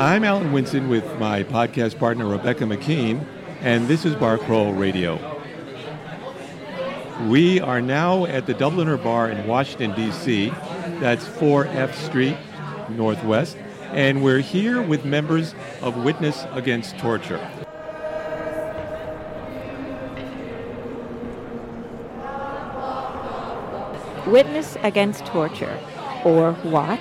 I'm Alan Winson with my podcast partner Rebecca McKean, and this is Bar Crawl Radio. We are now at the Dubliner Bar in Washington, D.C. That's 4F Street Northwest, and we're here with members of Witness Against Torture. Witness Against Torture, or WAT,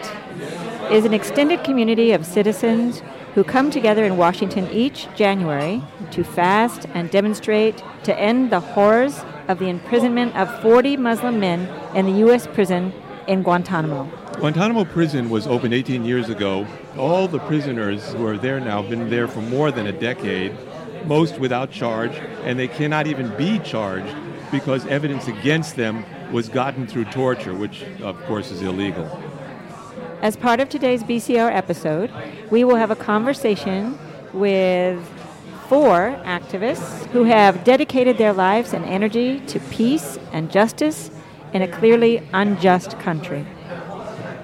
is an extended community of citizens who come together in Washington each January to fast and demonstrate to end the horrors of the imprisonment of 40 Muslim men in the U.S. prison in Guantanamo. Guantanamo prison was opened 18 years ago. All the prisoners who are there now have been there for more than a decade, most without charge, and they cannot even be charged because evidence against them was gotten through torture, which of course is illegal. As part of today's BCR episode, we will have a conversation with four activists who have dedicated their lives and energy to peace and justice in a clearly unjust country.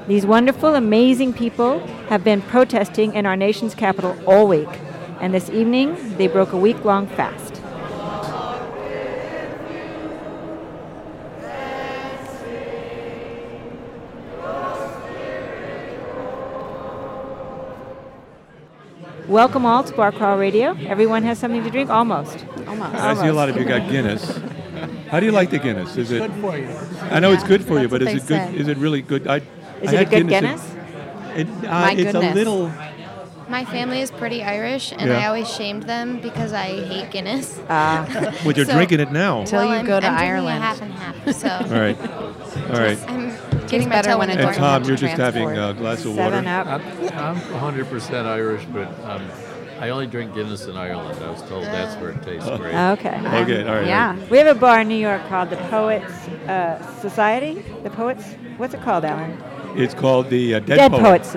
These wonderful, amazing people have been protesting in our nation's capital all week, and this evening they broke a week long fast. Welcome all to Bar Crawl Radio. Everyone has something to drink, almost. Almost. I see a lot of you got Guinness. How do you like the Guinness? Is it good for you. I know it's good for you, but is it good? say. Is it really good? I, Is I it a good Guinness. Guinness? It, uh, My it's a goodness. little. My family is pretty Irish, and Yeah. I always shamed them because I hate Guinness. Ah, Well, you're So- drinking it now. Till well, you I'm, go to I'm drinking Ireland. half and half, so All right. All right. I'm getting better when in it the And. Tom, you're just having a glass of seven water. up. I'm, I'm 100% Irish, but um, I only drink Guinness in Ireland. I was told that's where it tastes great. Okay. Okay. All right. Yeah. We have a bar in New York called the Poets uh, Society. The Poets. What's it called, Alan? It's called the uh, Dead, Dead Poet. Poets.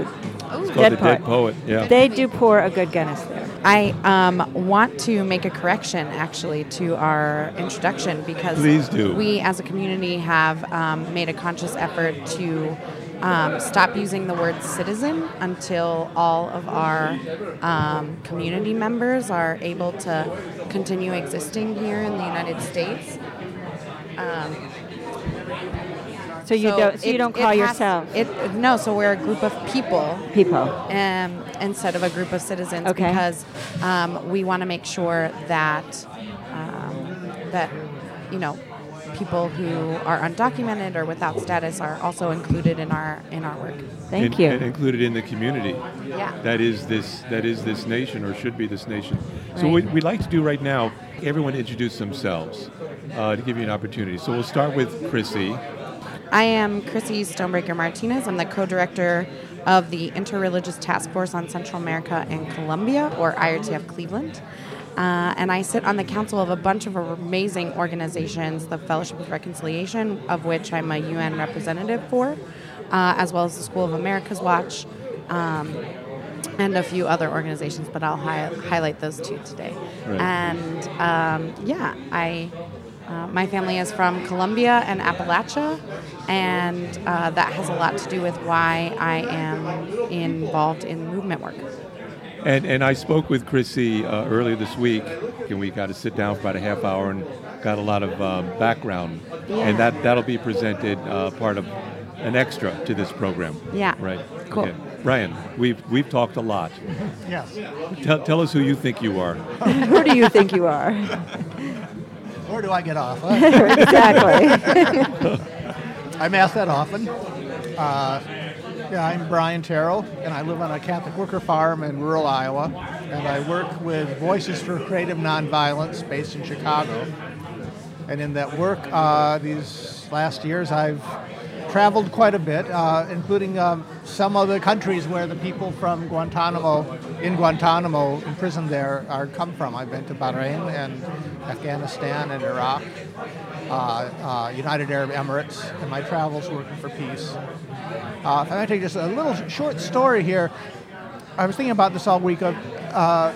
It's called Dead the Poet. Dead Poet. Yeah. They do pour a good Guinness there. I um, want to make a correction actually to our introduction because Please do. we as a community have um, made a conscious effort to um, stop using the word citizen until all of our um, community members are able to continue existing here in the United States. Um, So you don't. So you it- don't it call has- yourself It, no, so we're a group of people people. um, instead of a group of citizens Okay. because um, we want to make sure that um, that you know people who are undocumented or without status are also included in our in our work. Thank In- you. and included in the community. Yeah. That is this. That is this nation, or should be this nation. So Right. what we'd like to do right now, everyone introduce themselves uh, to give you an opportunity. So we'll start with Chrissy. I am Chrissy Stonebraker Martinez. I'm the co-director of the Interreligious Task Force on Central America and Colombia, or IRTF Cleveland. Uh, and I sit on the council of a bunch of amazing organizations, the Fellowship of Reconciliation, of which I'm a UN representative for, uh, as well as the School of Americas Watch, um, and a few other organizations, but I'll hi- highlight those two today. Right. And um, yeah, I uh, my family is from Colombia and Appalachia, and uh, that has a lot to do with why I am involved in movement work. And, and I spoke with Chrissy uh, earlier this week, and we got to sit down for about a half hour and got a lot of um, background. Yeah. And that, that'll be presented uh, part of an extra to this program. Yeah. Right. Cool. Okay. Brian, we've, we've talked a lot. Yes. Tell, tell us who you think you are. Who do you think you are? Where do I get off? huh? exactly. I'm asked that often. Uh, yeah, I'm Brian Terrell, and I live on a Catholic worker farm in rural Iowa. And I work with Voices for Creative Nonviolence based in Chicago. And in that work, uh, these last years, I've traveled quite a bit, uh, including um, some of the countries where the people from Guantanamo, in Guantanamo, imprisoned there, are come from. I've been to Bahrain and Afghanistan and Iraq, uh, uh, United Arab Emirates, in my travels working for peace. Uh, if I take just a little short story here, I was thinking about this all week. Of, uh,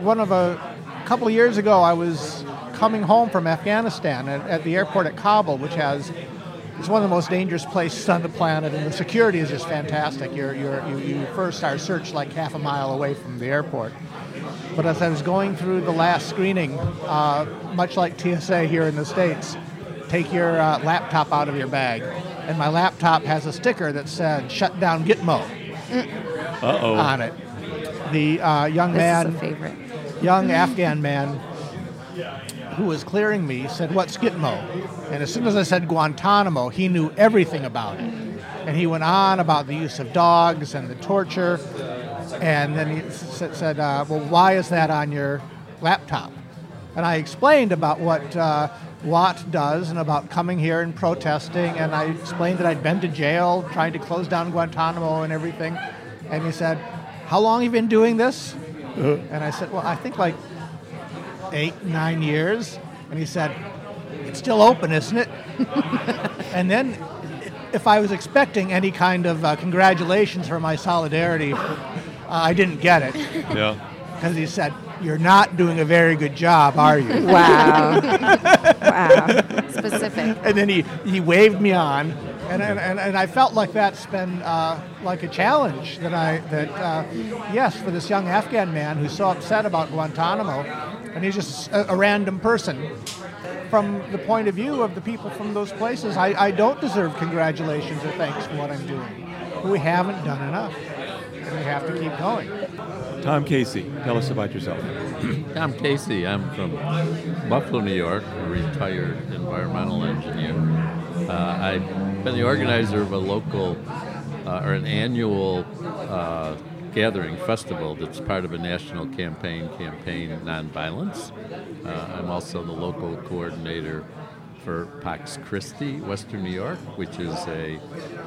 one of a couple of years ago, I was coming home from Afghanistan at, at the airport at Kabul, which has it's one of the most dangerous places on the planet, and the security is just fantastic. You're, you're, you, you first are searched like half a mile away from the airport. But as I was going through the last screening, uh, much like TSA here in the States, take your uh, laptop out of your bag. And my laptop has a sticker that said, shut down Gitmo Uh oh. on it. The uh, young This man is a favorite. young Afghan man who was clearing me said, What's Gitmo? And as soon as I said Guantanamo, he knew everything about it. And he went on about the use of dogs and the torture. And then he said, uh, Well, why is that on your laptop? And I explained about what uh, WAT does and about coming here and protesting. And I explained that I'd been to jail trying to close down Guantanamo and everything. And he said, How long have you been doing this? And I said, Well, I think like eight, nine years. And he said, It's still open, isn't it? and then, if I was expecting any kind of uh, congratulations for my solidarity, uh, I didn't get it Yeah. because he said, You're not doing a very good job, are you? Wow. wow. Specific. and then he, he waved me on. And, and, and, and I felt like that's been uh, like a challenge that I that uh, yes for this young Afghan man who's so upset about Guantanamo, and he's just a, a random person. From the point of view of the people from those places, I, I don't deserve congratulations or thanks for what I'm doing. But we haven't done enough, and we have to keep going. Tom Casey, tell us about yourself. I'm Casey. I'm from Buffalo, New York, a retired environmental engineer. Uh, I've been the organizer of a local uh, or an annual uh, gathering festival that's part of a national campaign, Campaign Nonviolence. Uh, I'm also the local coordinator for Pax Christi, Western New York, which is a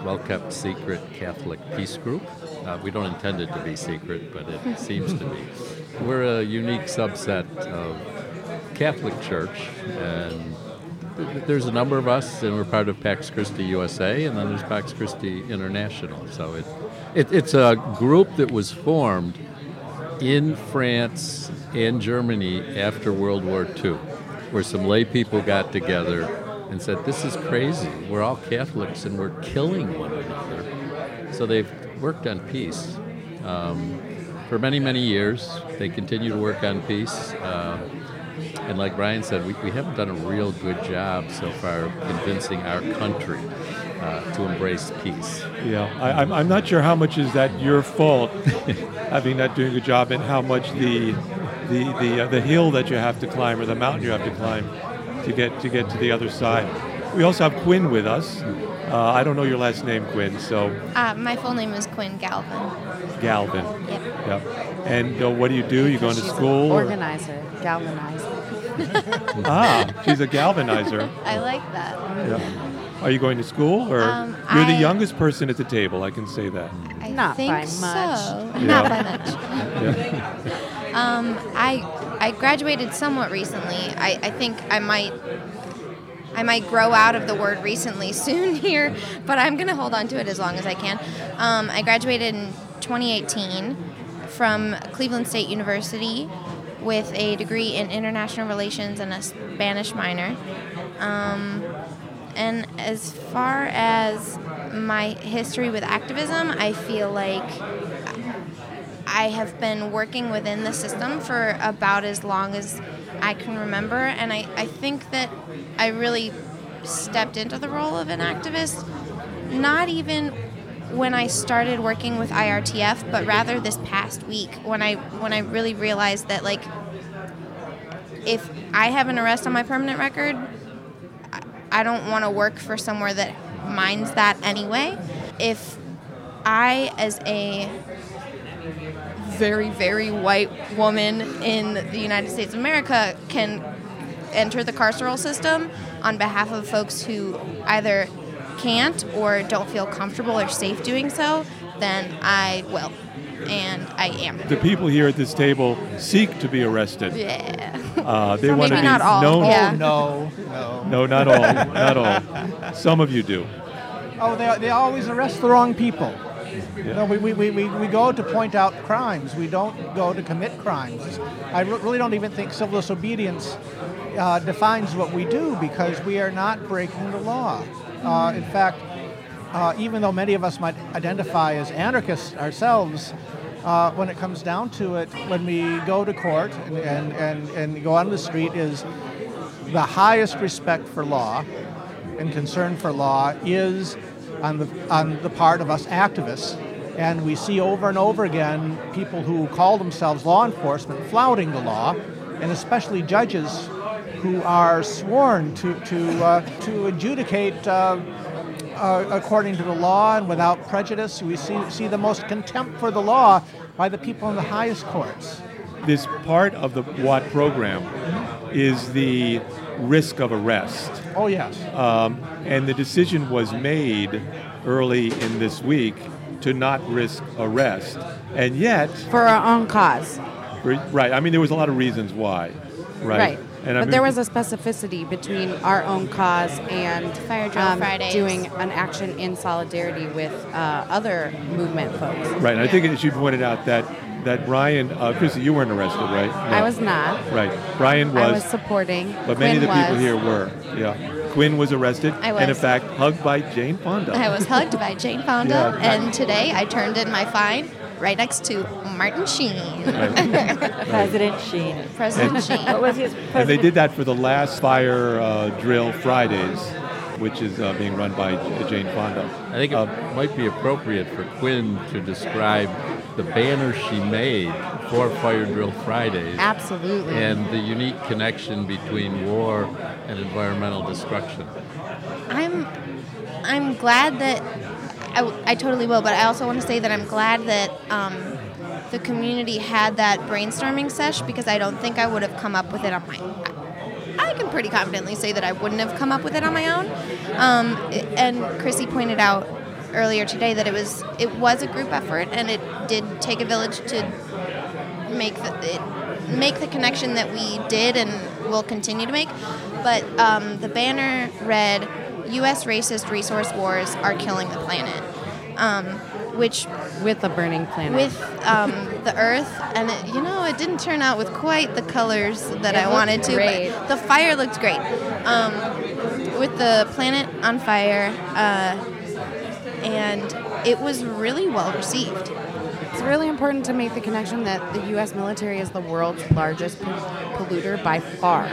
well kept secret Catholic peace group. Uh, we don't intend it to be secret, but it seems to be. We're a unique subset of Catholic Church, and there's a number of us, and we're part of Pax Christi USA, and then there's Pax Christi International. So it, it, it's a group that was formed in France and Germany after World War II, where some lay people got together and said, This is crazy. We're all Catholics and we're killing one another. So they've worked on peace. Um, for many, many years, they continue to work on peace. Uh, and like Brian said, we, we haven't done a real good job so far convincing our country uh, to embrace peace. Yeah, I, I'm, I'm not sure how much is that your fault, having not doing a good job, and how much the the the, uh, the hill that you have to climb or the mountain you have to climb to get to get to the other side. We also have Quinn with us. Uh, I don't know your last name, Quinn. So Uh, my full name is Quinn Galvin. Galvin. Yep. Yep. And uh, what do you do? You going to She's an school? or- Organizer, galvanizer. Ah, she's a galvanizer. I like that. Yeah. Are you going to school, or Um, you're the youngest person at the table? I can say that. I Not think by so. much. Not by much. Yeah. Um, I I graduated somewhat recently. I, I think I might I might grow out of the word recently soon here, but I'm gonna hold on to it as long as I can. Um, I graduated in 2018 from Cleveland State University with a degree in international relations and a Spanish minor. Um, and as far as my history with activism, I feel like I have been working within the system for about as long as I can remember, and I, I think that I really stepped into the role of an activist not even when I started working with IRTF, but rather this past week when I when I really realized that like if I have an arrest on my permanent record, I- don't want to work for somewhere that minds that anyway. If I, as a very, very white woman in the United States of America, can enter the carceral system on behalf of folks who either can't or don't feel comfortable or safe doing so, then I will. And I am. The people here at this table seek to be arrested. Yeah. Uh, they Some want to be not all, known. yeah. No, no. No, not all. not all. Some of you do. Oh, they, they always arrest the wrong people. No, we, we, we, we, we go to point out crimes. We don't go to commit crimes. I really don't even think civil disobedience uh, defines what we do because we are not breaking the law. Uh, in fact, uh, even though many of us might identify as anarchists ourselves, uh, when it comes down to it, when we go to court and, and, and, and go on the street, is the highest respect for law and concern for law is on the, on the part of us activists. And we see over and over again people who call themselves law enforcement flouting the law, and especially judges who are sworn to, to, uh, to adjudicate uh, uh, according to the law and without prejudice. We see, see the most contempt for the law by the people in the highest courts. This part of the WAT program is the risk of arrest. Oh, yes. Um, and the decision was made early in this week to not risk arrest. And yet, For our own cause. right, I mean, there was a lot of reasons why. Right. Right. And I but mean- there was a specificity between our own cause and um, Fire Drill Fridays. doing an action in solidarity with uh, other movement folks. Right, and I think as you pointed out that that Brian, uh, Chrissy, you weren't arrested, right? I was not. Right, Brian was. I was, was supporting. but many of the Quinn people was. here were. Yeah, Quinn was arrested, I was. and in fact hugged by Jane Fonda. I was hugged by Jane Fonda, Yeah. and today I turned in my fine right next to Martin Sheen, Right. President Sheen. President Sheen. What was his And they did that for the last Fire uh, Drill Fridays, which is uh, being run by Jane Fonda. I think it Uh, might be appropriate for Quinn to describe the banner she made for Fire Drill Fridays Absolutely. and the unique connection between war and environmental destruction. I'm I'm glad that I, I totally will, but I also want to say that I'm glad that um, the community had that brainstorming sesh because I don't think I would have come up with it on my. Own I can pretty confidently say that I wouldn't have come up with it on my own. Um, and Chrissy pointed out earlier today that it was it was a group effort and it did take a village to make the it, make the connection that we did and will continue to make. But um, the banner read, "U.S. racist resource wars are killing the planet," um, which with a burning planet. with um, the Earth, and it, you know, it didn't turn out with quite the colors that It I wanted to. great. But the fire looked great. Um, with the planet on fire, uh, and it was really well received. It's really important to make the connection that the U.S. military is the world's largest pol- polluter by far.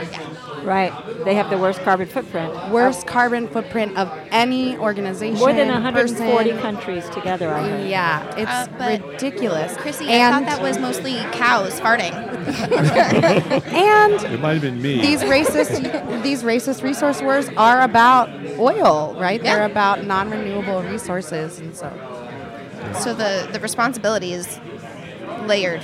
Right. They have the worst carbon footprint. Worst carbon footprint of any organization. More than 140 person. countries together. I heard. Yeah, it's Uh, ridiculous. Chrissy, I and, thought that was mostly cows farting. and It might have been me. these racist these racist resource wars are about oil, right? Yeah. They're about non-renewable resources, and so So the, the responsibility is layered.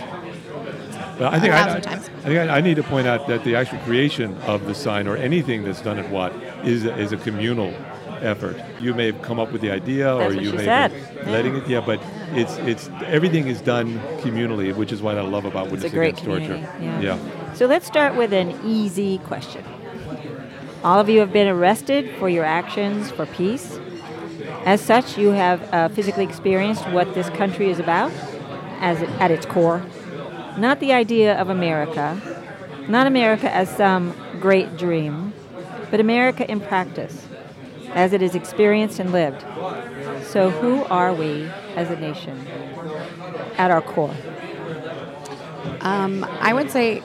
But I think a I, thousand I. I think I, I need to point out that the actual creation of the sign or anything that's done at WAT is a, is a communal effort. You may have come up with the idea, or That's what you may said. have been letting it. Yeah, but it's it's everything is done communally, which is what I love about It's a Witness great Against Torture. community. Yeah. yeah. So let's start with an easy question. All of you have been arrested for your actions for peace. As such, you have uh, physically experienced what this country is about, as it, at its core. Not the idea of America, not America as some great dream, but America in practice, as it is experienced and lived. So, who are we as a nation at our core? Um, I would say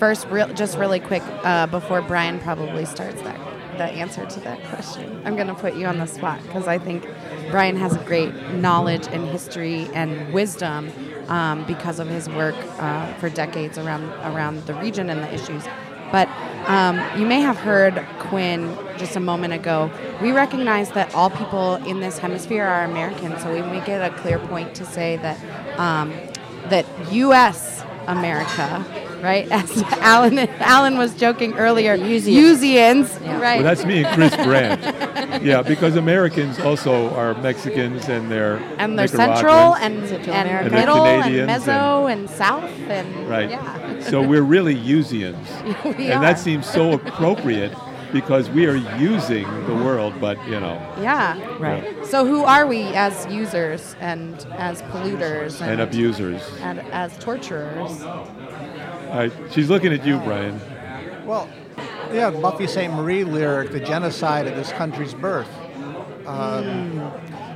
first, real, just really quick, uh, before Brian probably starts that the answer to that question. I'm going to put you on the spot because I think Brian has a great knowledge and history and wisdom um, because of his work uh, for decades around around the region and the issues. But um, you may have heard Quinn just a moment ago. We recognize that all people in this hemisphere are American, so we make it a clear point to say that um, that U.S. America, right? As Alan Alan was joking earlier, Usians, right? Well, that's me and Chris Brandt. yeah, because Americans also are Mexicans and they're and they're central and, Central and And they're middle and Canadians mezzo and, south and Right. yeah. So we're really Usians. We and are. that seems so appropriate because we are using the world, but you know, Yeah. Right. So who are we as users and as polluters and, and abusers. and as torturers? All right, she's looking at you, Brian. Well, yeah, Buffy Sainte-Marie lyric, the genocide of this country's birth. Um,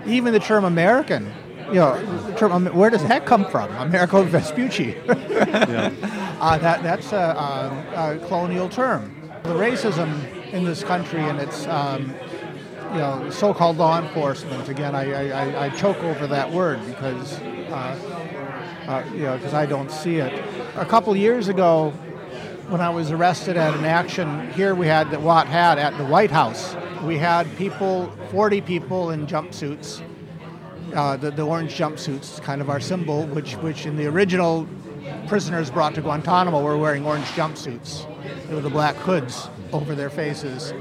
even the term American, you know, the term, where does that come from? Amerigo Vespucci. Yeah. Uh, that, that's a, um, a colonial term. The racism in this country and its um, you know, so-called law enforcement. Again, I, I, I choke over that word because uh, uh, you know because I don't see it. A couple years ago, when I was arrested at an action here, we had that WAT had at the White House. We had people, 40 people in jumpsuits. Uh, the, the orange jumpsuits, kind of our symbol, which which in the original prisoners brought to Guantanamo were wearing orange jumpsuits with the black hoods over their faces.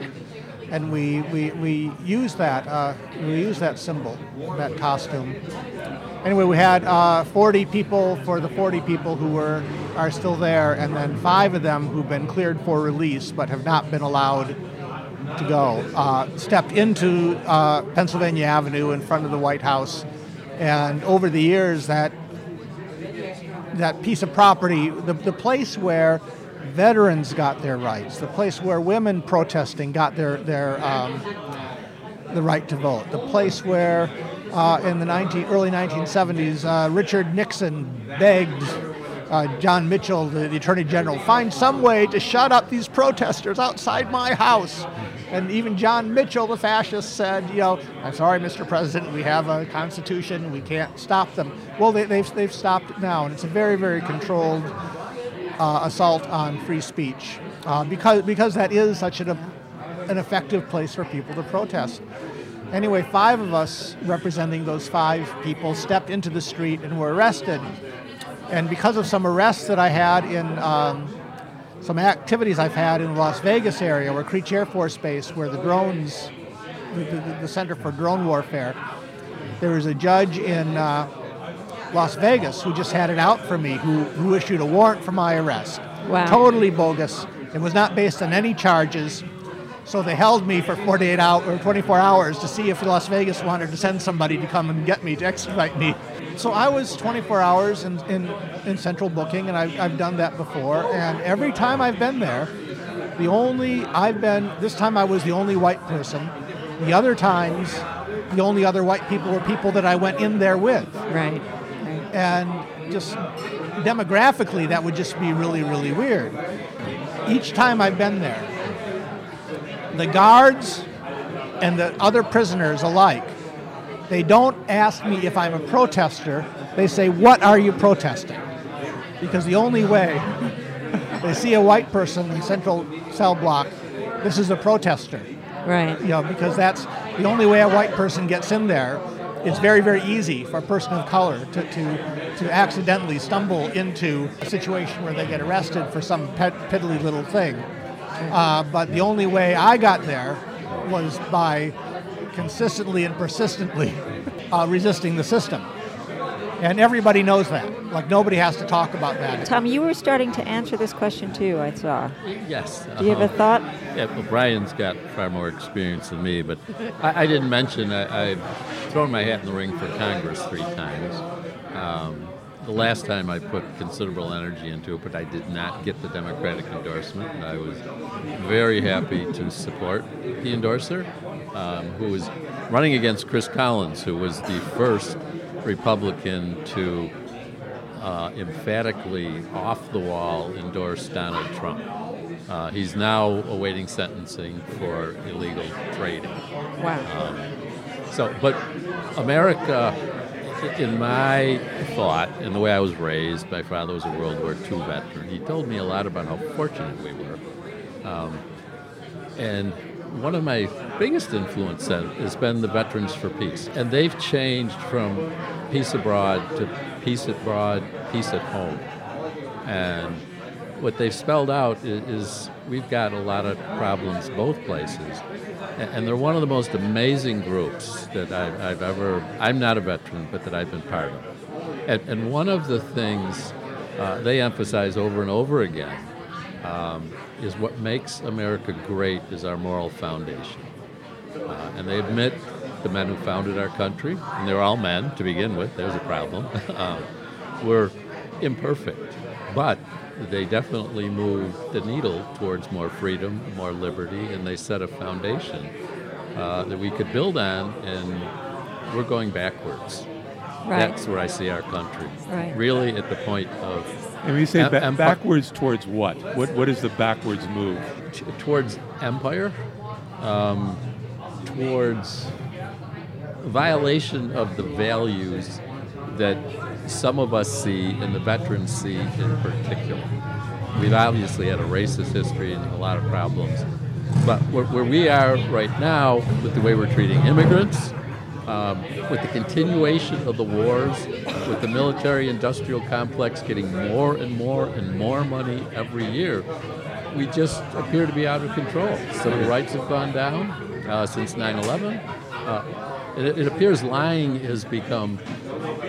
And we, we, we use that uh, we use that symbol, that costume. Anyway, we had uh, 40 people for the 40 people who were are still there, and then five of them who've been cleared for release but have not been allowed to go. Uh, stepped into uh, Pennsylvania Avenue in front of the White House, and over the years, that that piece of property, the, the place where veterans got their rights, the place where women protesting got their their um, the right to vote, the place where uh, in the 19, early 1970s uh, Richard Nixon begged uh, John Mitchell, the, the Attorney General, find some way to shut up these protesters outside my house. And even John Mitchell, the fascist, said, you know, I'm sorry, Mr. President, we have a constitution, we can't stop them. Well, they, they've, they've stopped it now, and it's a very, very controlled uh, assault on free speech uh, because, because that is such an, an effective place for people to protest. Anyway, five of us representing those five people stepped into the street and were arrested. And because of some arrests that I had in um, some activities I've had in the Las Vegas area, where Creech Air Force Base, where the drones, the, the, the Center for Drone Warfare, there was a judge in uh, Las Vegas who just had it out for me, who, who issued a warrant for my arrest. Wow. Totally bogus. It was not based on any charges. So they held me for 48 hours or 24 hours to see if Las Vegas wanted to send somebody to come and get me to extradite me. So I was 24 hours in, in, in central booking, and I've, I've done that before. And every time I've been there, the only I've been this time I was the only white person. The other times, the only other white people were people that I went in there with Right. And just demographically that would just be really really weird each time i've been there the guards and the other prisoners alike they don't ask me if i'm a protester they say what are you protesting because the only way they see a white person in central cell block this is a protester Right. you know, because that's the only way a white person gets in there. It's very, very easy for a person of color to, to, to accidentally stumble into a situation where they get arrested for some pet, piddly little thing. Uh, but the only way I got there was by consistently and persistently uh, resisting the system. And everybody knows that. Like, nobody has to talk about that. Tom, you were starting to answer this question too, I saw. Yes. Do you have a uh-huh. thought? Yeah, well, Brian's got far more experience than me, but I, I didn't mention I, I've thrown my hat in the ring for Congress three times. Um, the last time I put considerable energy into it, but I did not get the Democratic endorsement. I was very happy to support the endorser, um, who was running against Chris Collins, who was the first Republican to uh, emphatically off the wall endorse Donald Trump. Uh, he's now awaiting sentencing for illegal trading. Wow. So, but America, in my thought, and the way I was raised, my father was a World War II veteran. He told me a lot about how fortunate we were. Um, and one of my biggest influence then has been the Veterans for Peace. And they've changed from peace abroad to peace abroad, peace at home. And what they've spelled out is, is we've got a lot of problems both places. And they're one of the most amazing groups that I've, I've ever, I'm not a veteran, but that I've been part of. And, and one of the things uh, they emphasize over and over again um, is what makes America great is our moral foundation. Uh, and they admit the men who founded our country, and they're all men to begin with, there's a problem, um, were imperfect. But they definitely moved the needle towards more freedom, more liberty, and they set a foundation uh, that we could build on, and we're going backwards. Right. That's where I see our country. Right. Really at the point of And when you say Em- ba- empi- backwards towards what? What what is the backwards move? t- towards empire, um, towards violation of the values that some of us see and the veterans see in particular. We've obviously had a racist history and a lot of problems. But where, where we are right now, with the way we're treating immigrants, um, with the continuation of the wars, with the military industrial complex getting more and more and more money every year, we just appear to be out of control. Civil rights have gone down uh, since 9 11. Uh, it, it appears lying has become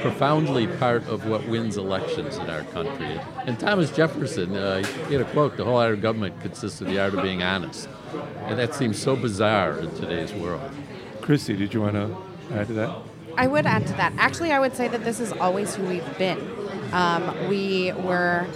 profoundly part of what wins elections in our country. And Thomas Jefferson, uh, he had a quote the whole art of government consists of the art of being honest. And that seems so bizarre in today's world. Christy, did you want to add to that? I would add to that. Actually, I would say that this is always who we've been. Um, we were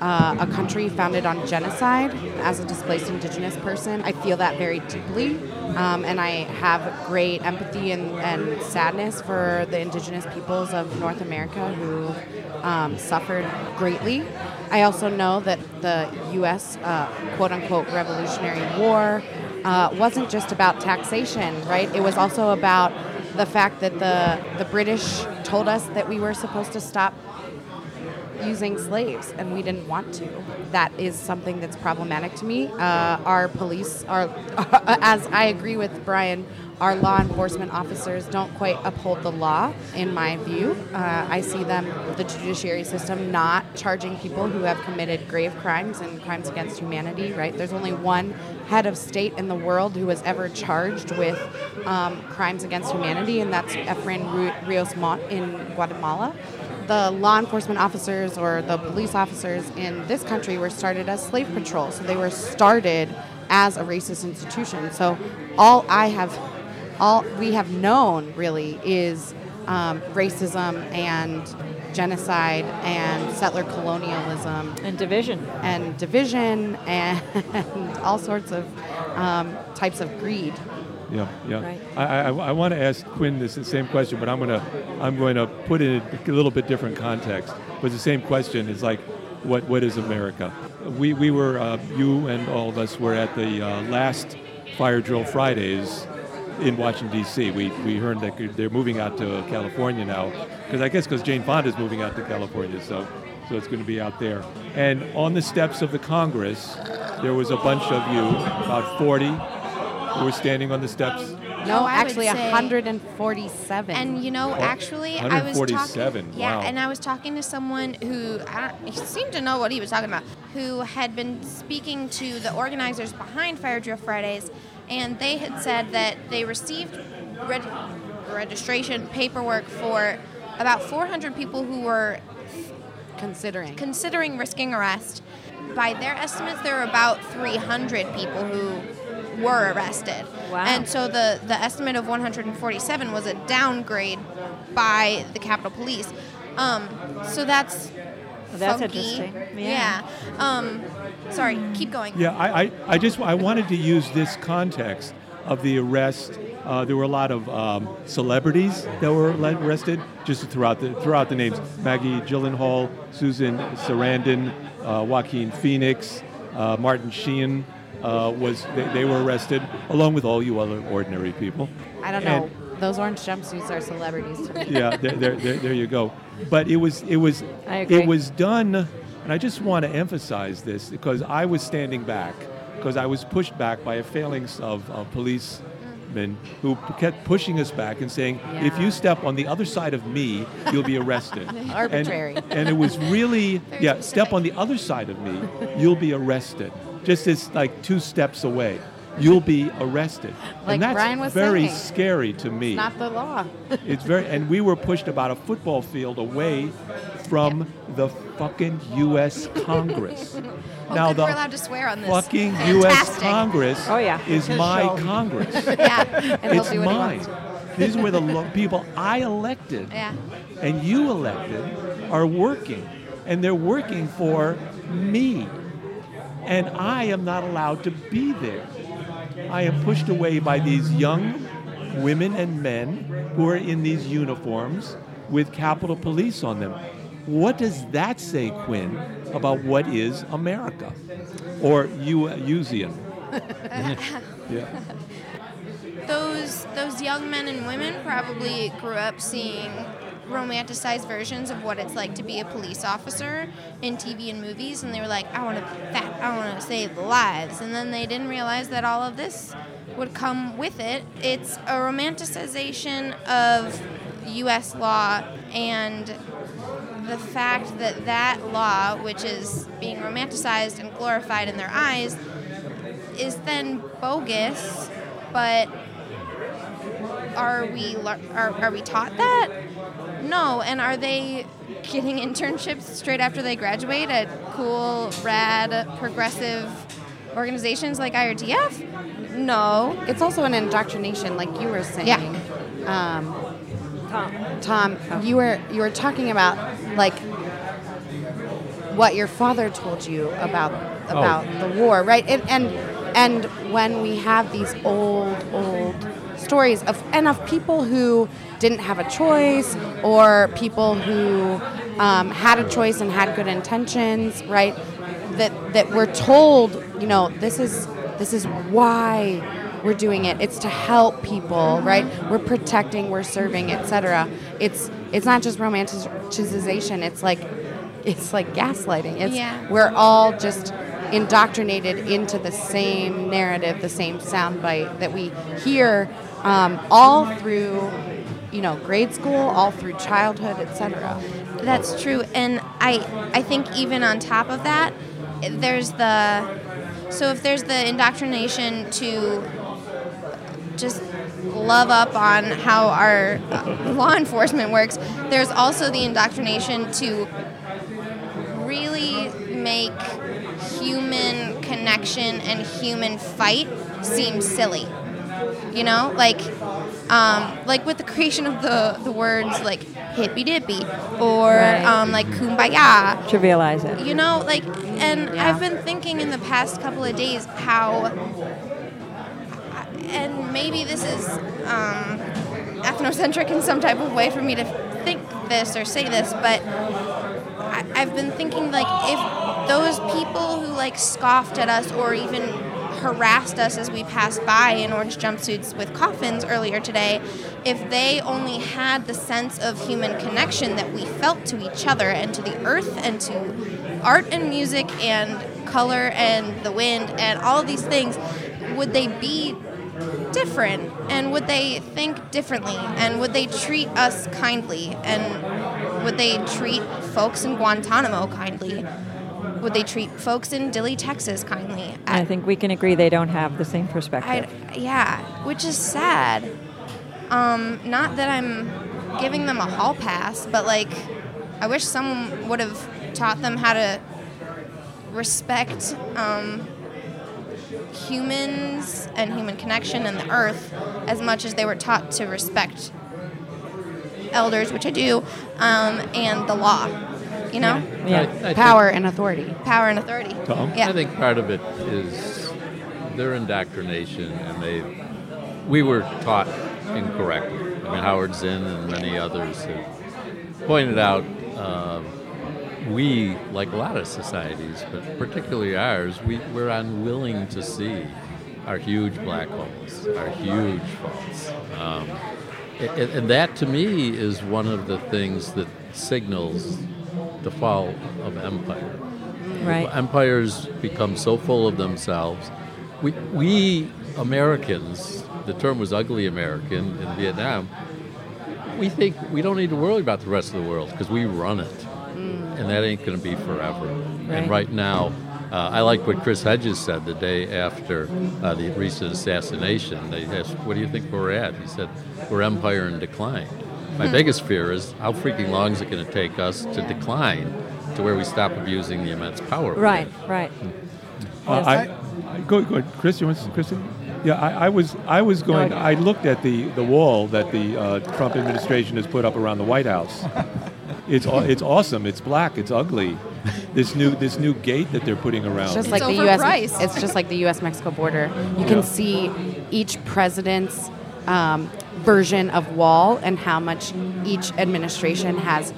uh, a country founded on genocide. As a displaced Indigenous person, I feel that very deeply, um, and I have great empathy and, and sadness for the Indigenous peoples of North America who um, suffered greatly. I also know that the U.S. Uh, quote unquote Revolutionary War uh, wasn't just about taxation, right? It was also about the fact that the, the British told us that we were supposed to stop using slaves and we didn't want to. That is something that's problematic to me. Uh, our police are, as I agree with Brian, our law enforcement officers don't quite uphold the law, in my view. Uh, I see them, the judiciary system, not charging people who have committed grave crimes and crimes against humanity, right? There's only one head of state in the world who was ever charged with um, crimes against humanity, and that's Efrain Rios Montt in Guatemala the law enforcement officers or the police officers in this country were started as slave patrol. So they were started as a racist institution. So all I have, all we have known really is um, racism and genocide and settler colonialism And division. and division and all sorts of um, types of greed. Yeah, yeah. Right. I, I, I want to ask Quinn this same question, but I'm gonna I'm going to put it in a little bit different context. But the same question. is like, what what is America? We we were uh, you and all of us were at the uh, last Fire Drill Fridays in Washington D.C. We we heard that they're moving out to California now, because I guess because Jane Fonda is moving out to California, so so it's going to be out there. And on the steps of the Congress, there was a bunch of you, about 40, who were standing on the steps. No, I would actually, 147. And you know, Oh, actually, I was 147, talking. Yeah, wow. and I was talking to someone who I don't, he seemed to know what he was talking about, who had been speaking to the organizers behind Fire Drill Fridays, and they had said that they received reg- registration paperwork for about 400 people who were considering. considering risking arrest. By their estimates, there were about 300 people who were arrested. Wow. And so the, the estimate of 147 was a downgrade by the Capitol Police. Um, so that's Well, that's funky. interesting. Yeah. Yeah. Um, sorry, keep going. Yeah, I, I, I just I wanted to use this context of the arrest. Uh, there were a lot of um, celebrities that were arrested, just throughout the throughout the names: Maggie Gyllenhaal, Susan Sarandon, uh, Joaquin Phoenix, uh, Martin Sheen. Uh, was they, they were arrested along with all you other ordinary people. I don't And- know. Those orange jumpsuits are celebrities to me. yeah, there, there, there, there you go. But it was it was I agree. it was done, and I just want to emphasize this because I was standing back because I was pushed back by a phalanx of uh, policemen who kept pushing us back and saying, "If you step on the other side of me, you'll be arrested." And- Arbitrary. And, it was really yeah, step on the other side of me, you'll be arrested. Just as like two steps away. You'll be arrested. Like and that's Brian was very saying. scary to me. Not the law. It's very, and we were pushed about a football field away from the fucking U.S. Congress. Well, now the we're allowed to swear on this. fucking U.S. Congress Oh, yeah. is His my show. Congress. Yeah. And he'll it's do what he mine. wants. These were the lo- people I elected Yeah. and you elected are working, and they're working for me, and I am not allowed to be there. I am pushed away by these young women and men who are in these uniforms with Capitol Police on them. What does that say, Quinn, about what is America? Or you, Usian? yeah. those those young men and women probably grew up seeing romanticized versions of what it's like to be a police officer in TV and movies, and they were like, "I want to that, I want to save lives," and then they didn't realize that all of this would come with it. It's a romanticization of U.S. law and the fact that that law, which is being romanticized and glorified in their eyes, is then bogus, but are we are, are we taught that? No, and are they getting internships straight after they graduate at cool, rad, progressive organizations like IRTF? No. It's also an indoctrination, like you were saying. Yeah. Um, Tom, Tom, you were you were talking about like what your father told you about about the war, right? And, and and when we have these old old stories of and of people who didn't have a choice or people who um, had a choice and had good intentions, right? That that we're told, you know, this is this is why we're doing it. It's to help people, right? We're protecting, we're serving, etc. It's it's not just romanticization. It's like it's like gaslighting. It's Yeah. we're all just indoctrinated into the same narrative, the same soundbite that we hear um, all through, you know, grade school, all through childhood, etc. That's true, and I I think even on top of that, there's the so if there's the indoctrination to just love up on how our uh, law enforcement works, there's also the indoctrination to really make human connection and human fight seem silly. You know, like um, like with the creation of the the words like hippy dippy or Right. um, like kumbaya Trivialize it. you know like and Yeah. i've been thinking in the past couple of days how and maybe this is um, ethnocentric in some type of way for me to think this or say this but I, i've been thinking like if those people who like scoffed at us or even harassed us as we passed by in orange jumpsuits with coffins earlier today if they only had the sense of human connection that we felt to each other and to the earth and to art and music and color and the wind and all these things would they be different? And would they think differently? And would they treat us kindly? And would they treat folks in Guantanamo kindly would they treat folks in Dilley, Texas kindly I think we can agree they don't have the same perspective. I, yeah, which is sad. Um, not that I'm giving them a hall pass, but like, I wish someone would have taught them how to respect um, humans and human connection and the earth as much as they were taught to respect elders, which I do, um, and the law. You know, yeah. I- I Power and authority. power and authority. Tom? Yeah. I think part of it is their indoctrination, and they we were taught incorrectly. I mean, Howard Zinn and many others have pointed out uh, we, like a lot of societies, but particularly ours, we, we're unwilling to see our huge black holes, our huge faults. Um, and, and that, to me, is one of the things that signals the fall of empire Right. empires become so full of themselves. We, we Americans, the term was ugly American in Vietnam, we think we don't need to worry about the rest of the world because we run it. And that ain't going to be forever. Right. And right now, uh, I like what Chris Hedges said the day after uh, the recent assassination. They asked, What do you think we're at? He said, We're empire in decline. My biggest fear is how freaking long is it going to take us to decline to where we stop abusing the immense power? we Right, have? right. Uh, Yes. I, I, go, go ahead. Chris, you want to, Kristen? Yeah, I, I was, I was going. No, I looked at the, the wall that the uh, Trump administration has put up around the White House. It's, it's awesome. It's black. It's ugly. this new this new gate that they're putting around. It's just It's like the U.S. It's just like the U.S. Mexico border. You Yeah. can see each president's um, version of wall and how much each administration has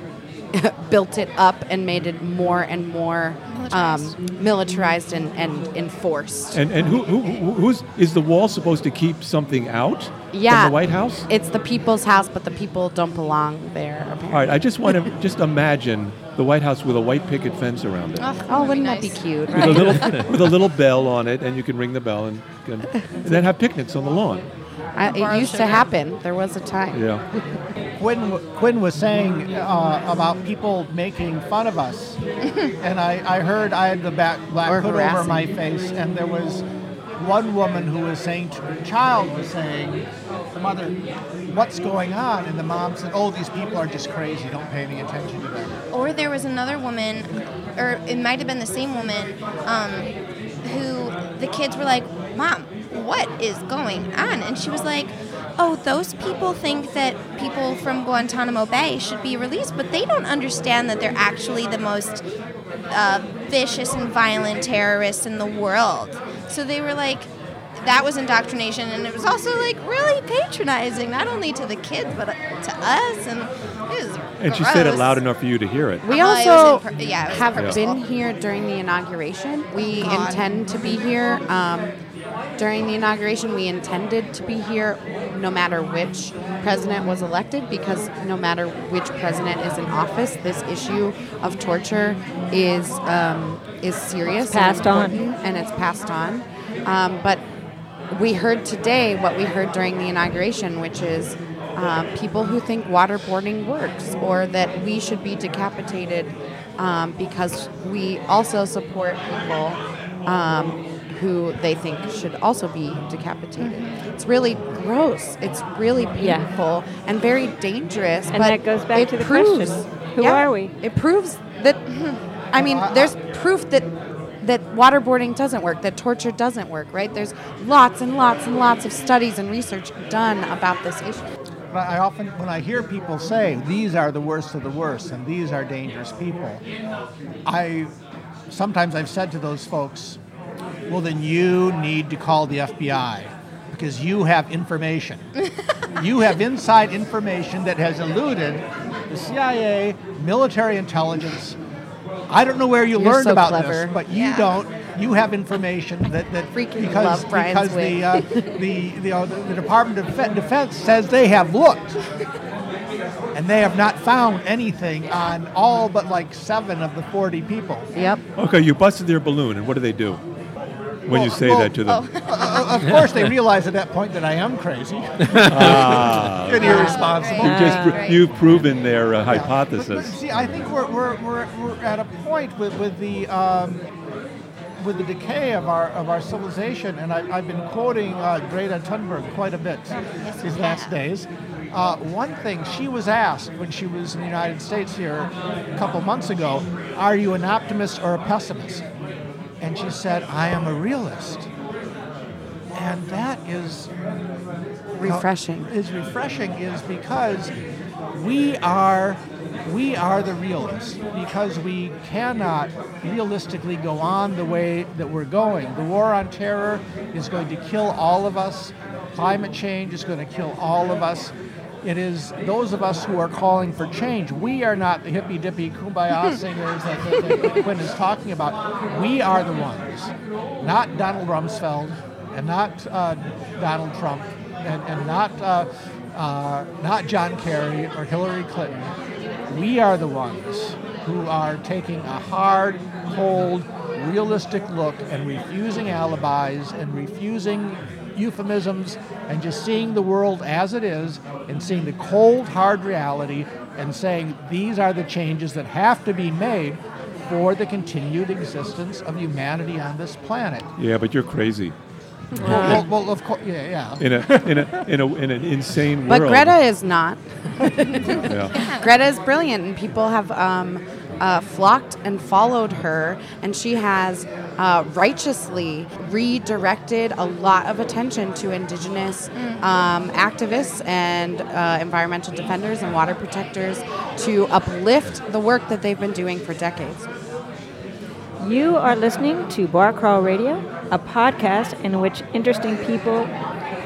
built it up and made it more and more Militarized. um, militarized and, and enforced. and and who, who who- who's is the wall supposed to keep something out yeah, from the White House? It's the people's house, but the people don't belong there. Apparently. All right, I just want to just imagine the White House with a white picket fence around it. Ugh, Oh, that'd wouldn't nice. that be cute? with a little with a little bell on it, and you can ring the bell and, and, and then have picnics on the lawn. I, it used to happen. There was a time. Yeah. Quinn, Quinn was saying uh, about people making fun of us, and I, I heard I had the back, black Or hood over my face, and there was one woman who was saying to her child was saying, the mother, what's going on? And the mom said, oh, these people are just crazy. Don't pay any attention to them. Or there was another woman, or it might have been the same woman, um, who the kids were like, Mom, what is going on? And she was like, Oh, those people think that people from Guantanamo Bay should be released, but they don't understand that they're actually the most uh, vicious and violent terrorists in the world. So they were like, that was indoctrination, and it was also like really patronizing, not only to the kids but uh, to us. And it was And she said it loud enough for you to hear it. We Uh, it was also in per- yeah, it have purposeful. been here during the inauguration. We God. intend to be here um, during the inauguration. We intended to be here no matter which president was elected because no matter which president is in office, this issue of torture is um, is serious, and passed on. important, and it's passed on. Um, but we heard today what we heard during the inauguration, which is um, people who think waterboarding works or that we should be decapitated um, because we also support people um, who they think should also be decapitated. It's really gross. It's really Yeah. painful and very dangerous. And but that goes back it to the proves, question, who yeah, are we? It proves that. I mean, there's proof that that waterboarding doesn't work, that torture doesn't work, right? There's lots and lots and lots of studies and research done about this issue. But I often, when I hear people say these are the worst of the worst and these are dangerous people, I sometimes I've said to those folks, well, then you need to call the FBI because you have information. you have inside information that has eluded the CIA, military intelligence. I don't know where you You're learned so about clever. this, but you Yeah. don't. You have information that, that Freaking because, love Brian's because the, uh, the, the, uh, the Department of Defense says they have looked and they have not found anything on all but like seven of the 40 people. Yep. Okay, you busted their balloon, and what do they do when you say well, that to them? Uh, of course, they realize at that point that I am crazy Ah, and irresponsible. you just pr- right. you've proven their uh, But, but hypothesis. see, I think we're, we're, we're, we're at a point with, with the um, with the decay of our of our civilization, and I, I've been quoting uh, Greta Thunberg quite a bit these last days. Uh, one thing she was asked when she was in the United States here a couple months ago, "Are you an optimist or a pessimist?" And she said, "I am a realist." And that is Refreshing. is refreshing is because we are we are the realists because we cannot realistically go on the way that we're going. The war on terror is going to kill all of us. Climate change is going to kill all of us. It is those of us who are calling for change. We are not the hippy dippy kumbaya singers that, that, that Quinn is talking about. We are the ones, not Donald Rumsfeld and not uh, Donald Trump and, and not uh, uh, not John Kerry or Hillary Clinton. We are the ones who are taking a hard, cold, realistic look and refusing alibis and refusing euphemisms and just seeing the world as it is and seeing the cold, hard reality and saying these are the changes that have to be made for the continued existence of humanity on this planet. Yeah, but you're crazy. Well, well, well, of course, yeah, yeah. In a in a in a in an insane world. But. Greta is not. Yeah. Greta is brilliant, and people have um, uh, flocked and followed her, and she has uh, righteously redirected a lot of attention to indigenous um, activists and uh, environmental defenders and water protectors to uplift the work that they've been doing for decades. You are listening to Bar Crawl Radio, a podcast in which interesting people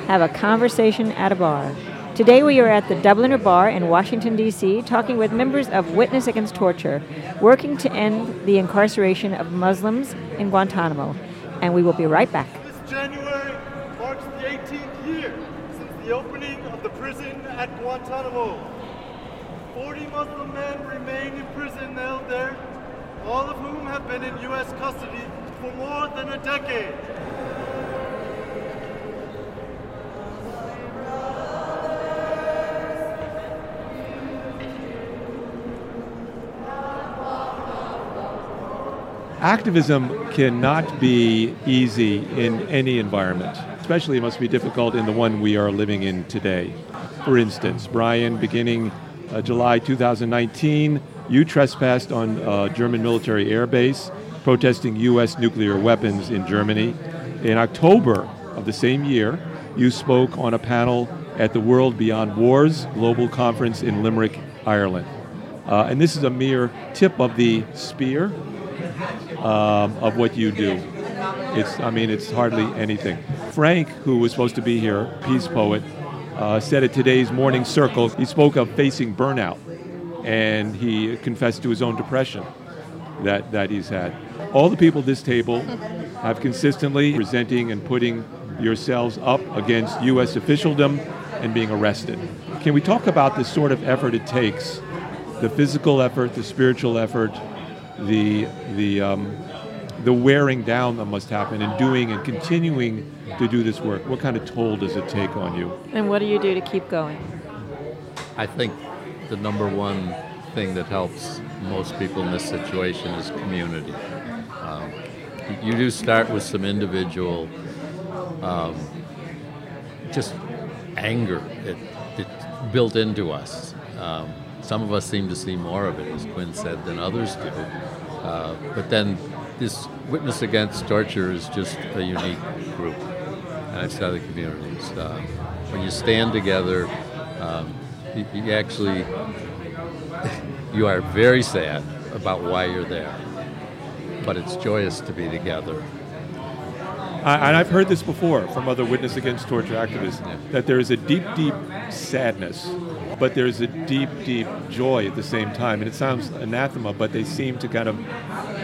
have a conversation at a bar. Today we are at the Dubliner Bar in Washington, D.C., talking with members of Witness Against Torture, working to end the incarceration of Muslims in Guantanamo. And we will be right back. This January marks the 18th year since the opening of the prison at Guantanamo. 40 Muslim men remain in prison held there, all of whom have been in U.S. custody for more than a decade. Activism cannot be easy in any environment. Especially, it must be difficult in the one we are living in today. For instance, Brian, beginning uh, July 2019, you trespassed on a German military airbase, protesting U.S. nuclear weapons in Germany. In October of the same year, you spoke on a panel at the World Beyond Wars Global Conference in Limerick, Ireland. Uh, and this is a mere tip of the spear um, of what you do. It's, I mean, it's hardly anything. Frank, who was supposed to be here, peace poet, uh, said at today's morning circle, he spoke of facing burnout, and he confessed to his own depression that, that he's had. All the people at this table have consistently presenting and putting yourselves up against U.S. officialdom and being arrested. Can we talk about the sort of effort it takes, the physical effort, the spiritual effort, the the um, the wearing down that must happen and doing and continuing to do this work? What kind of toll does it take on you? And what do you do to keep going? I think the number one thing that helps most people in this situation is community. Um, you do start with some individual, um, just anger it, it's built into us. Um, some of us seem to see more of it, as Quinn said, than others do. Uh, but then this Witness Against Torture is just a unique group, and it's other communities. Uh, when you stand together, um, you, you actually you are very sad about why you're there, but it's joyous to be together. I, and I've heard this before from other Witness Against Torture activists Yeah. that there is a deep, deep sadness, but there's a deep, deep joy at the same time. And it sounds anathema, but they seem to kind of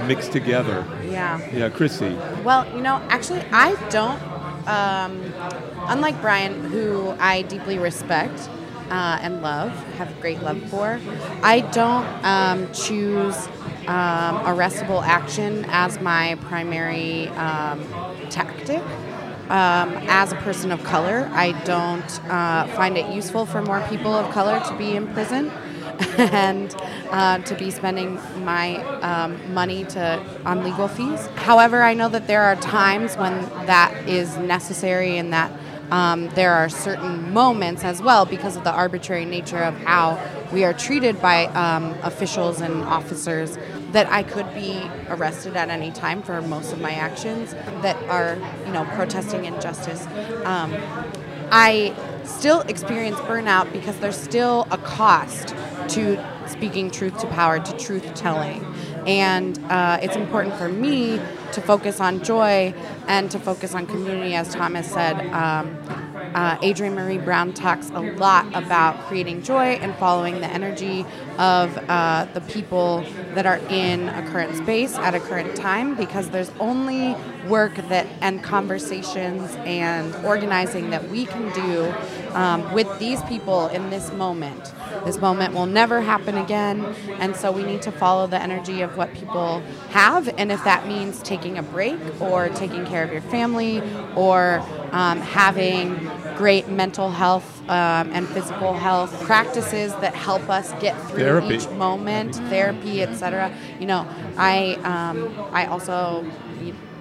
mix together. Yeah. Yeah, Chrissy. Well, you know, actually, I don't. Um, unlike Brian, who I deeply respect uh, and love, have great love for, I don't um, choose um, arrestable action as my primary um, tactic. Um, as a person of color, I don't uh, find it useful for more people of color to be in prison and uh, to be spending my um, money to on legal fees. However, I know that there are times when that is necessary and that um, there are certain moments as well because of the arbitrary nature of how we are treated by um, officials and officers that I could be arrested at any time for most of my actions that are, you know, protesting injustice. Um, I still experience burnout because there's still a cost to speaking truth to power, to truth telling. And uh, it's important for me to focus on joy and to focus on community, as Thomas said. Um, uh, Adrienne Maree Brown talks a lot about creating joy and following the energy of uh, the people that are in a current space at a current time because there's only work that and conversations and organizing that we can do um, with these people in this moment. This moment will never happen again, and so we need to follow the energy of what people have, and if that means taking a break or taking care of your family or um, having great mental health um, and physical health practices that help us get through Therapy. each moment, therapy, etc. You know, I um, I also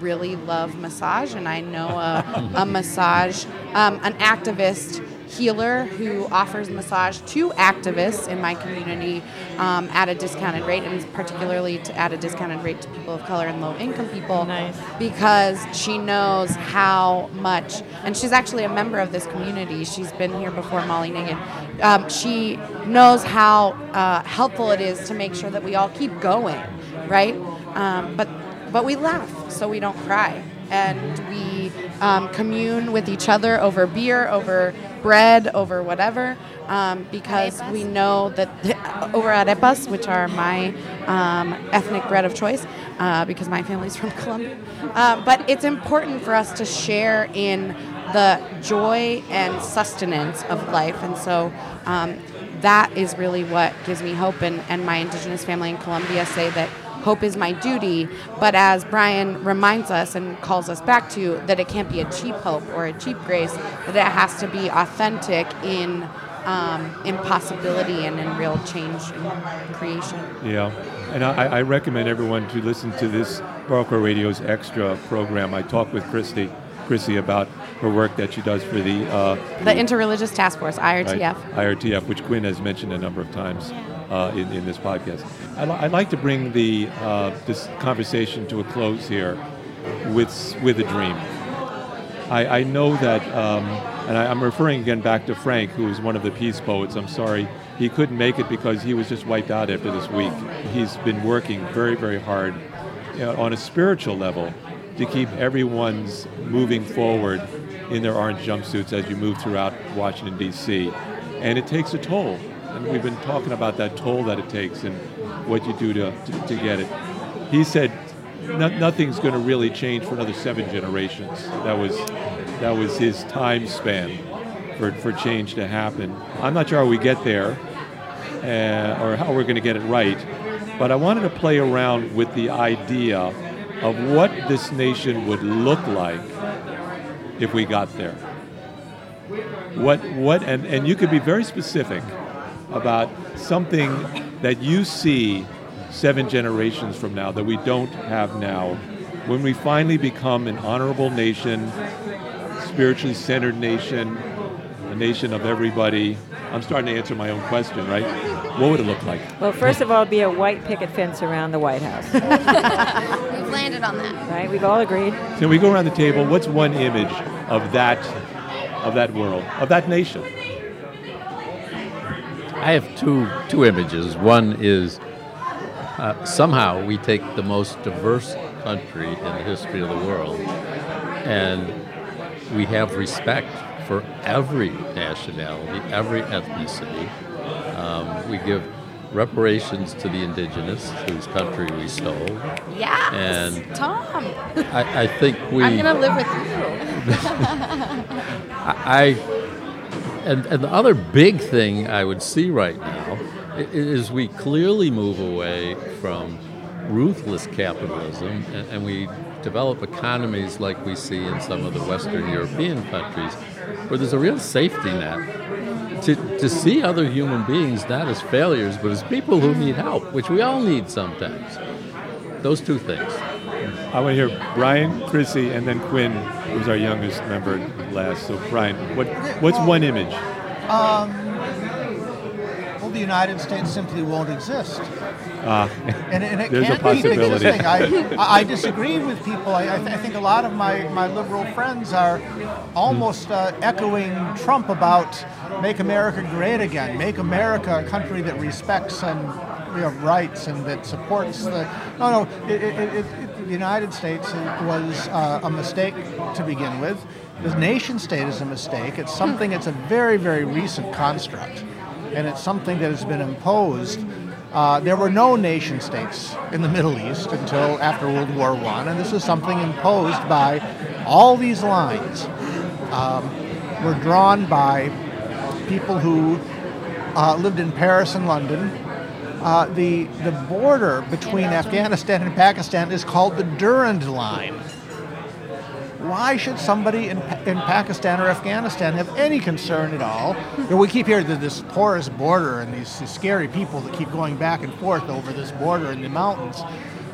really love massage, and I know a, a massage, um, an activist healer who offers massage to activists in my community um, at a discounted rate, and particularly to, at a discounted rate to people of color and low income people. Nice. Because she knows how much, and she's actually a member of this community. She's been here before Molly Nigan. Um, she knows how uh, helpful it is to make sure that we all keep going, right? Um, but but we laugh so we don't cry. And we um, commune with each other over beer, over bread, over whatever, um, because we know that over arepas, which are my um, ethnic bread of choice, uh, because my family's from Colombia. Uh, but it's important for us to share in the joy and sustenance of life. And so um, that is really what gives me hope. And, and my indigenous family in Colombia say that hope is my duty. But as Brian reminds us and calls us back to, that it can't be a cheap hope or a cheap grace, that it has to be authentic in um, impossibility and in real change and creation. Yeah, and I, I recommend everyone to listen to this Bar Crawl Radio's extra program. I talked with Christy, Chrissy about her work that she does for the uh, The Interreligious Task Force, IRTF. Right, IRTF, which Quinn has mentioned a number of times uh, in, in this podcast. I'd, I'd like to bring the uh, this conversation to a close here with with a dream. I, I know that, um, and I, I'm referring again back to Frank, who is one of the peace poets. I'm sorry he couldn't make it because he was just wiped out after this week. He's been working very, very hard on a spiritual level to keep everyone's moving forward in their orange jumpsuits as you move throughout Washington, D.C. And it takes a toll. And we've been talking about that toll that it takes and what you do to, to, to get it. He said no, nothing's going to really change for another seven generations. That was, that was his time span for, for change to happen. I'm not sure how we get there uh, or how we're going to get it right, but I wanted to play around with the idea of what this nation would look like if we got there. What, what, and, and you could be very specific about something that you see seven generations from now that we don't have now. When we finally become an honorable nation, spiritually centered nation, a nation of everybody, I'm starting to answer my own question, right? What would it look like? Well, first of all, it'd be a white picket fence around the White House, We've landed on that. right? We've all agreed. So we go around the table. What's one image of that, of that world, of that nation? I have two two images. One is uh, somehow we take the most diverse country in the history of the world, and we have respect for every nationality, every ethnicity. Um, we give reparations to the indigenous whose country we stole. Yes, And- Tom. I, I think we. I'm gonna live with you. I and and the other big thing I would see right now is we clearly move away from ruthless capitalism and, and we develop economies like we see in some of the Western European countries, where there's a real safety net. To, to see other human beings not as failures, but as people who need help, which we all need sometimes. Those two things. I want to hear Brian, Chrissy, and then Quinn, who's our youngest member last. So Brian, what, what's one image? Well, the United States simply won't exist. Ah, And, and it There's a can't keep possibility. existing. I, I disagree with people. I, I, th- I think a lot of my, my liberal friends are almost uh, echoing Trump about make America great again, make America a country that respects and you know, rights and that supports the. No, no, it, it, it, United States was uh, a mistake to begin with. The nation state is a mistake. It's something, it's a very, very recent construct and it's something that has been imposed. Uh, there were no nation states in the Middle East until after World War One, and this is something imposed by all these lines. Um, were drawn by people who uh, lived in Paris and London. Uh, the the border between Afghanistan and Pakistan is called the Durand Line. Why should somebody in, in Pakistan or Afghanistan have any concern at all? You know, we keep hearing that this porous border and these, these scary people that keep going back and forth over this border in the mountains.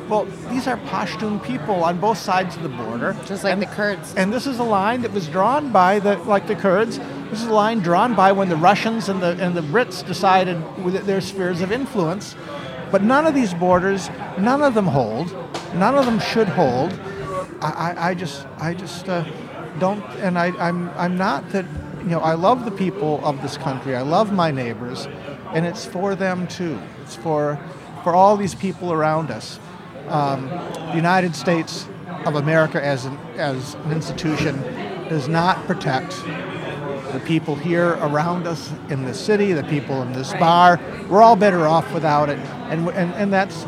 Well, these are Pashtun people on both sides of the border. Just like And- the Kurds. And this is a line that was drawn by the like the Kurds. This is a line drawn by when the Russians and the and the Brits decided their spheres of influence. But none of these borders, none of them hold. None of them should hold. I, I, I just I just uh, don't and I, I'm I'm not that you know I love the people of this country. I love my neighbors, and it's for them too. It's for for all these people around us. um, the United States of America as an, as an institution does not protect the people here around us in the city, the people in this bar. We're all better off without it, and and, and that's.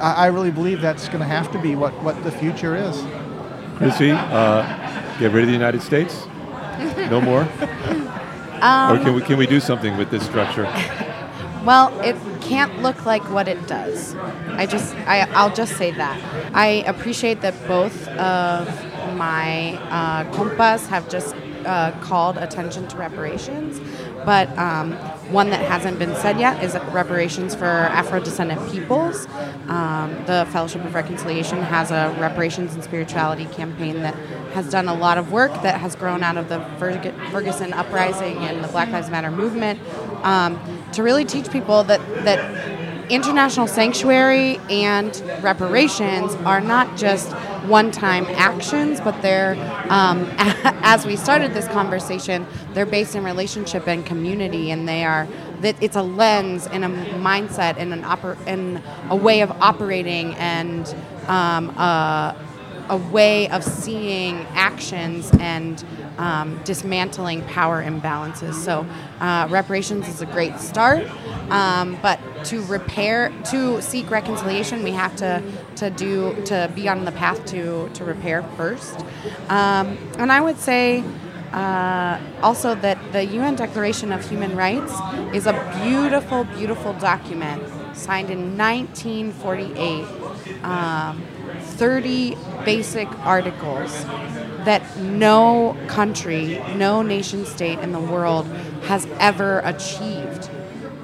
I I really believe that's going to have to be what, what the future is. Chrissy, uh, get rid of the United States? No more? or can we, can we do something with this structure? Well, it can't look like what it does. I just, I, I'll just say that. I appreciate that both of my uh, compas have just uh, called attention to reparations, but um, one that hasn't been said yet is reparations for Afro-descendant peoples. Um, the Fellowship of Reconciliation has a reparations and spirituality campaign that has done a lot of work that has grown out of the Ferg- Ferguson uprising and the Black Lives Matter movement um, to really teach people that that international sanctuary and reparations are not just one-time actions, but they're, um, as we started this conversation, they're based in relationship and community, and they are that it's a lens and a mindset and an oper- and a way of operating and um, a, a way of seeing actions and um, dismantling power imbalances. So, uh, reparations is a great start, um, but to repair, to seek reconciliation, we have to to do to be on the path to to repair first. Um, and I would say. Uh, also, that the UN Declaration of Human Rights is a beautiful, beautiful document signed in 1948. Um, 30 basic articles that no country, no nation state in the world has ever achieved.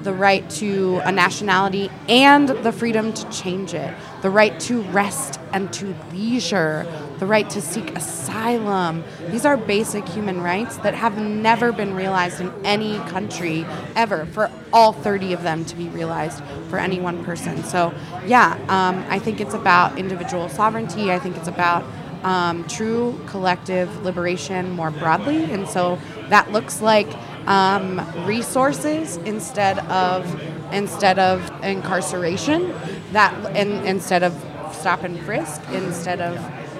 The right to a nationality and the freedom to change it, the right to rest and to leisure, the right to seek asylum. These are basic human rights that have never been realized in any country ever, for all 30 of them to be realized for any one person. So, yeah, um, I think it's about individual sovereignty. I think it's about um, true collective liberation more broadly. And so that looks like um, resources instead of instead of incarceration. That and instead of stop and frisk, instead of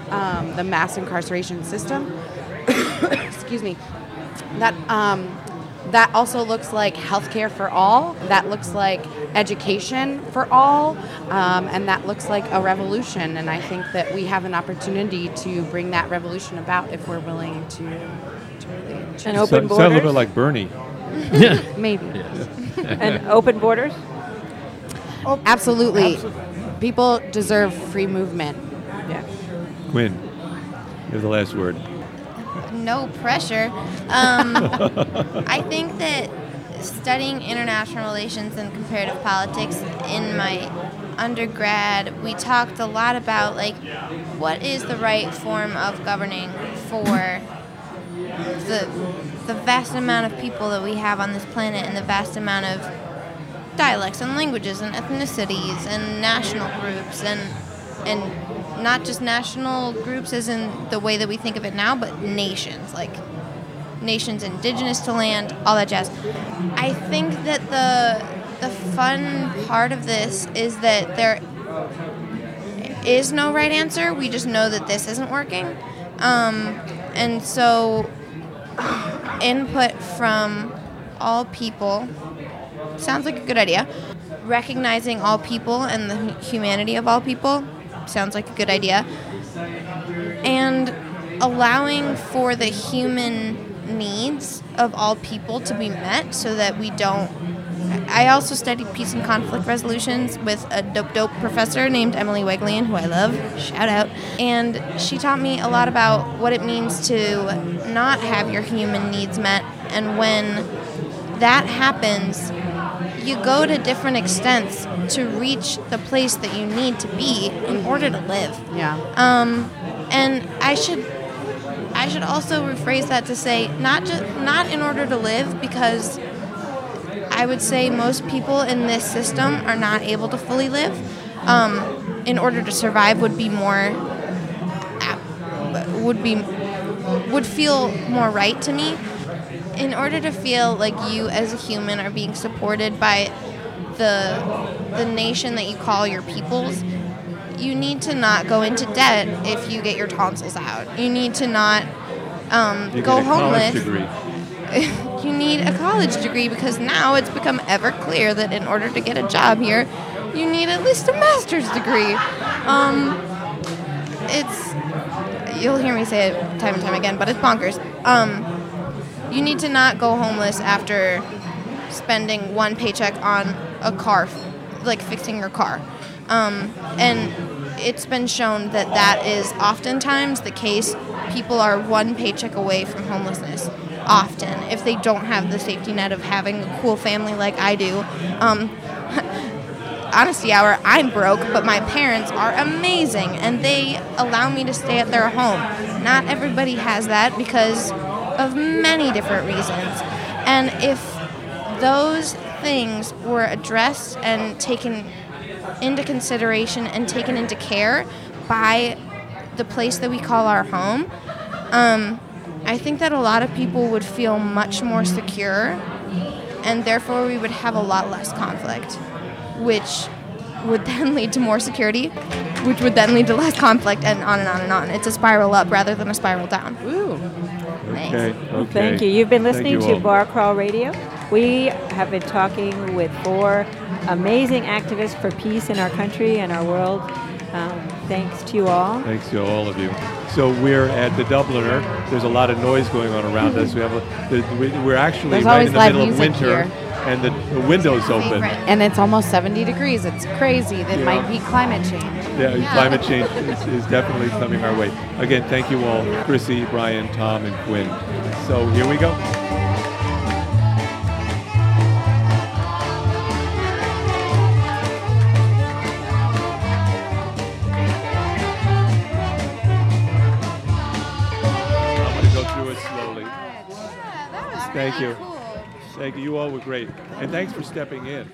um, the mass incarceration system. Excuse me. That um, that also looks like healthcare for all. That looks like education for all, um, and that looks like a revolution. And I think that we have an opportunity to bring that revolution about if we're willing to, to really And Sound- open Sound a little bit like Bernie. yeah, maybe. and open borders. Absolutely. Absolutely. People deserve free movement. Yeah. Quinn, you have the last word. no pressure. Um, I think that studying international relations and comparative politics in my undergrad, we talked a lot about like what is the right form of governing for the the vast amount of people that we have on this planet and the vast amount of dialects and languages and ethnicities and national groups and and not just national groups as in the way that we think of it now, but nations like nations indigenous to land, all that jazz. I think that the the fun part of this is that there is no right answer. We just know that this isn't working, um, and so input from all people sounds like a good idea. Recognizing all people and the humanity of all people sounds like a good idea. And allowing for the human needs of all people to be met so that we don't. I also studied peace and conflict resolutions with a dope, dope professor named Emily Weglian, who I love. Shout out. And she taught me a lot about what it means to not have your human needs met. And when that happens, you go to different extents to reach the place that you need to be in order to live. Yeah. Um, and I should I should also rephrase that to say not just not in order to live because I would say most people in this system are not able to fully live. Um, in order to survive would be more would be would feel more right to me. In order to feel like you as a human are being supported by the the nation that you call your peoples, you need to not go into debt if you get your tonsils out. You need to not um, go homeless. you need a college degree because now it's become ever clear that in order to get a job here, you need at least a master's degree. Um, it's you'll hear me say it time and time again, but it's bonkers. Um, you need to not go homeless after spending one paycheck on a car, like fixing your car. Um, and it's been shown that that is oftentimes the case. People are one paycheck away from homelessness. Often, if they don't have the safety net of having a cool family like I do. Um, honesty hour, I'm broke, but my parents are amazing and they allow me to stay at their home. Not everybody has that because of many different reasons. And if those things were addressed and taken into consideration and taken into care by the place that we call our home, um, I think that a lot of people would feel much more secure and therefore we would have a lot less conflict, which would then lead to more security, which would then lead to less conflict, and on and on and on. It's a spiral up rather than a spiral down. Ooh. Thanks. Okay. Okay. Thank you. You've been listening you to all. Bar Crawl Radio. We have been talking with four amazing activists for peace in our country and our world. Um, thanks to you all. Thanks to all of you. So we're at the Dubliner. There's a lot of noise going on around us. We have a, the, we- we're actually There's right in the live middle of winter, here. and the, the window's open. And it's almost 70 degrees. It's crazy. That Yeah. might be climate change. Yeah, Yeah. climate change is, is definitely coming our way. Again, thank you all, Chrissy, Brian, Tom, and Quinn. So here we go. Thank you. cool. Thank you. You all were great. And thanks for stepping in.